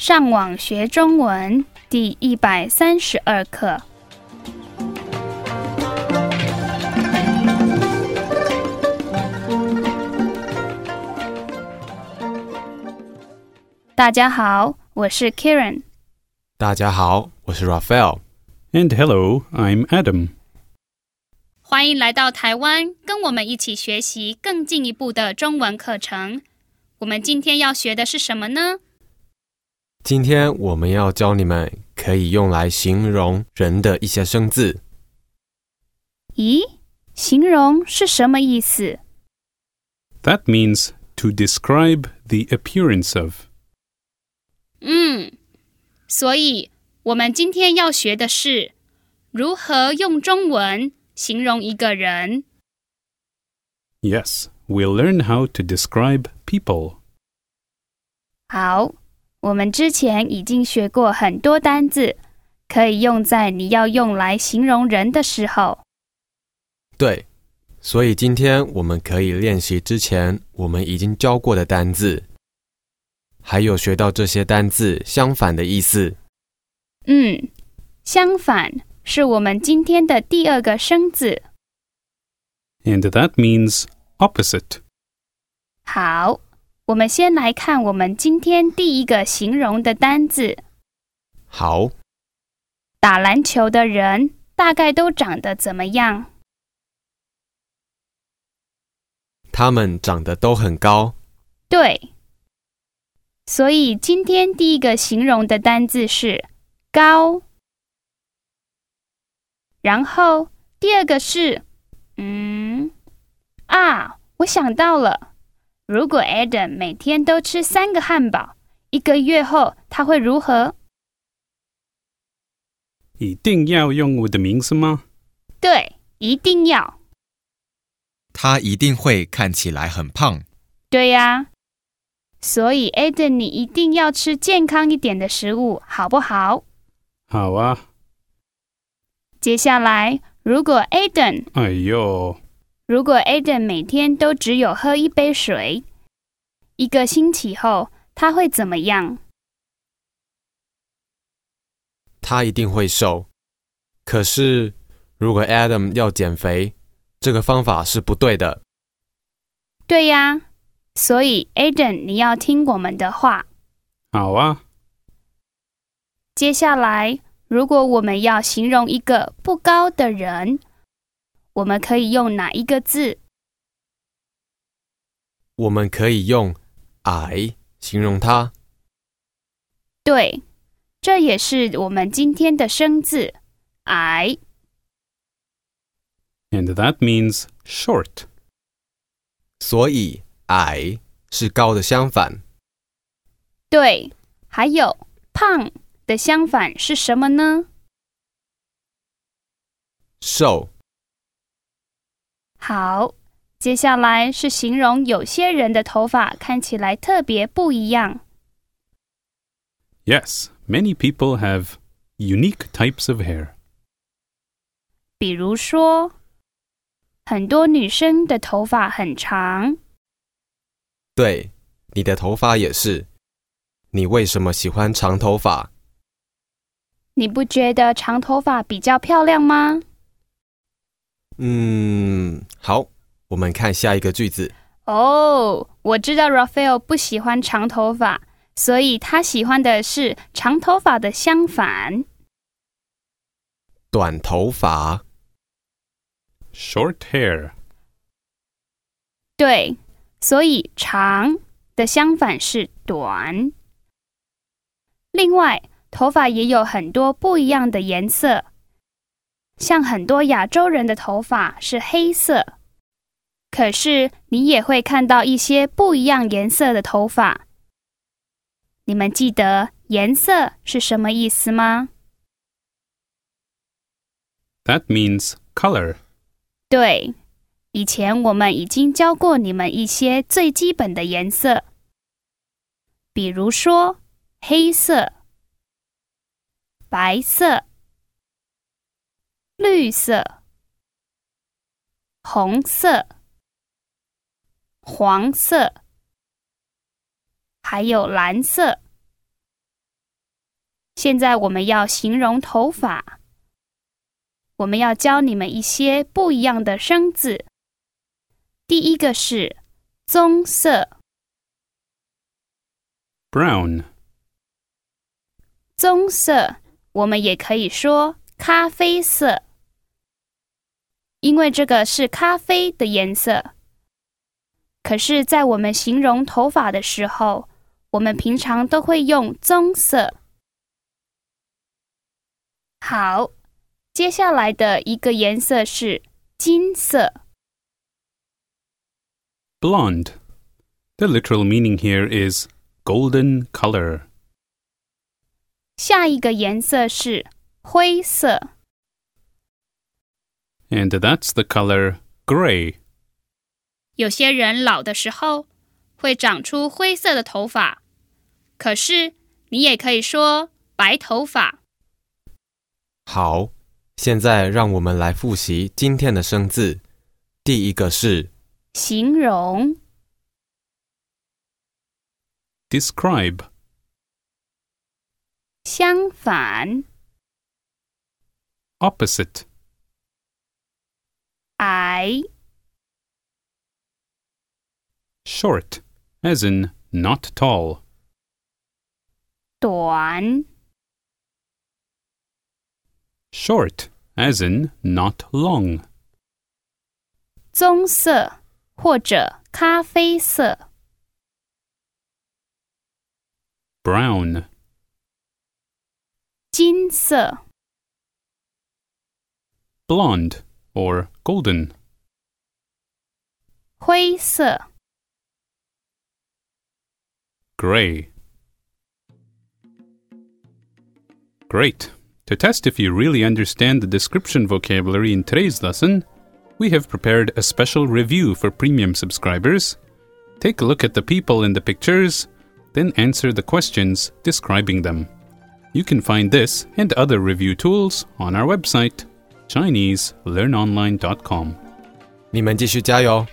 上网学中文第一百三十二课。大家好，我是 Karen。大家好，我是 Raphael。And hello, I'm Adam. 欢迎来到台湾，跟我们一起学习更进一步的中文课程。我们今天要学的是什么呢？今天我们要教你们可以用来形容人的一些生字。咦，形容是什么意思？ That means to describe the appearance of. 嗯，所以我们今天要学的是如何用中文形容一个人。 Yes, we'll learn how to describe people. 好， 我们之前已经学过很多单字，可以用在你要用来形容人的时候。对，所以今天我们可以练习之前我们已经教过的单字，还有学到这些单字相反的意思。嗯，相反是我们今天的第二个生字。And that means opposite. 好，我们先来看我们今天第一个形容的单字。好，打篮球的人大概都长得怎么样？他们长得都很高。对，所以今天第一个形容的单字是高，然后第二个是嗯啊，我想到了，如果 Adam 每天都吃三个汉堡，一个月后他会如何？一定要用我的名字吗？对，一定要。他一定会看起来很胖。对呀，所以 Adam 你一定要吃健康一点的食物，好不好？好啊。接下来，如果 Adam 哎呦，如果 Adam 每天都只有喝一杯水，一个星期后他会怎么样？他一定会瘦。可是，如果 Adam 要减肥，这个方法是不对的。对呀，所以 Adam 你要听我们的话。好啊。接下来，如果我们要形容一个不高的人，我们可以用哪一个字？我们可以用“矮”形容它。对，这也是我们今天的生字“矮 And that means short. 所以“矮”是高的相反。”。对，还有“胖”的相反是什么呢？瘦。好，接下来是形容有些人的头发看起来特别不一样。Yes, many people have unique types of hair. 比如说，很多女生的头发很长，对，你的头发也是。你为什么喜欢长头发？你不觉得长头发比较漂亮吗？嗯，好，我们看下一个句子。哦，我知道 Raphael 不喜欢长头发，所以他喜欢的是长头发的相反。短头发。Short hair. 对，所以长的相反是短。另外，头发也有很多不一样的颜色，像很多亚洲人的头发是黑色，可是你也会看到一些不一样颜色的头发。你们记得颜色是什么意思吗？That means color. 对，以前我们已经教过你们一些最基本的颜色，比如说黑色、白色、绿色、红色、黄色，还有蓝色。现在我们要形容头发，我们要教你们一些不一样的生字。第一个是棕色，brown, 棕色我们也可以说咖啡色，因为这个是咖啡的颜色。可是，在我们形容头发的时候，我们平常都会用棕色。好，接下来的一个颜色是金色。blonde. The literal meaning here is golden color. 下一个颜色是灰色。And that's the color gray. 有些人老的时候会长出灰色的头发，可是你也可以说白头发。好，现在让我们来复习今天的生字。第一个是形容 describe, 相反，opposite, 矮 short, as in not tall, 短 short, as in not long, 棕色或者咖啡色， brown, 金色 blonde, or golden, 灰色。gray. Great. To test if you really understand the description vocabulary in today's lesson, we have prepared a special review for premium subscribers. Take a look at the people in the pictures, then answer the questions describing them. You can find this and other review tools on our website, ChineseLearnOnline.com. 你们继续加油，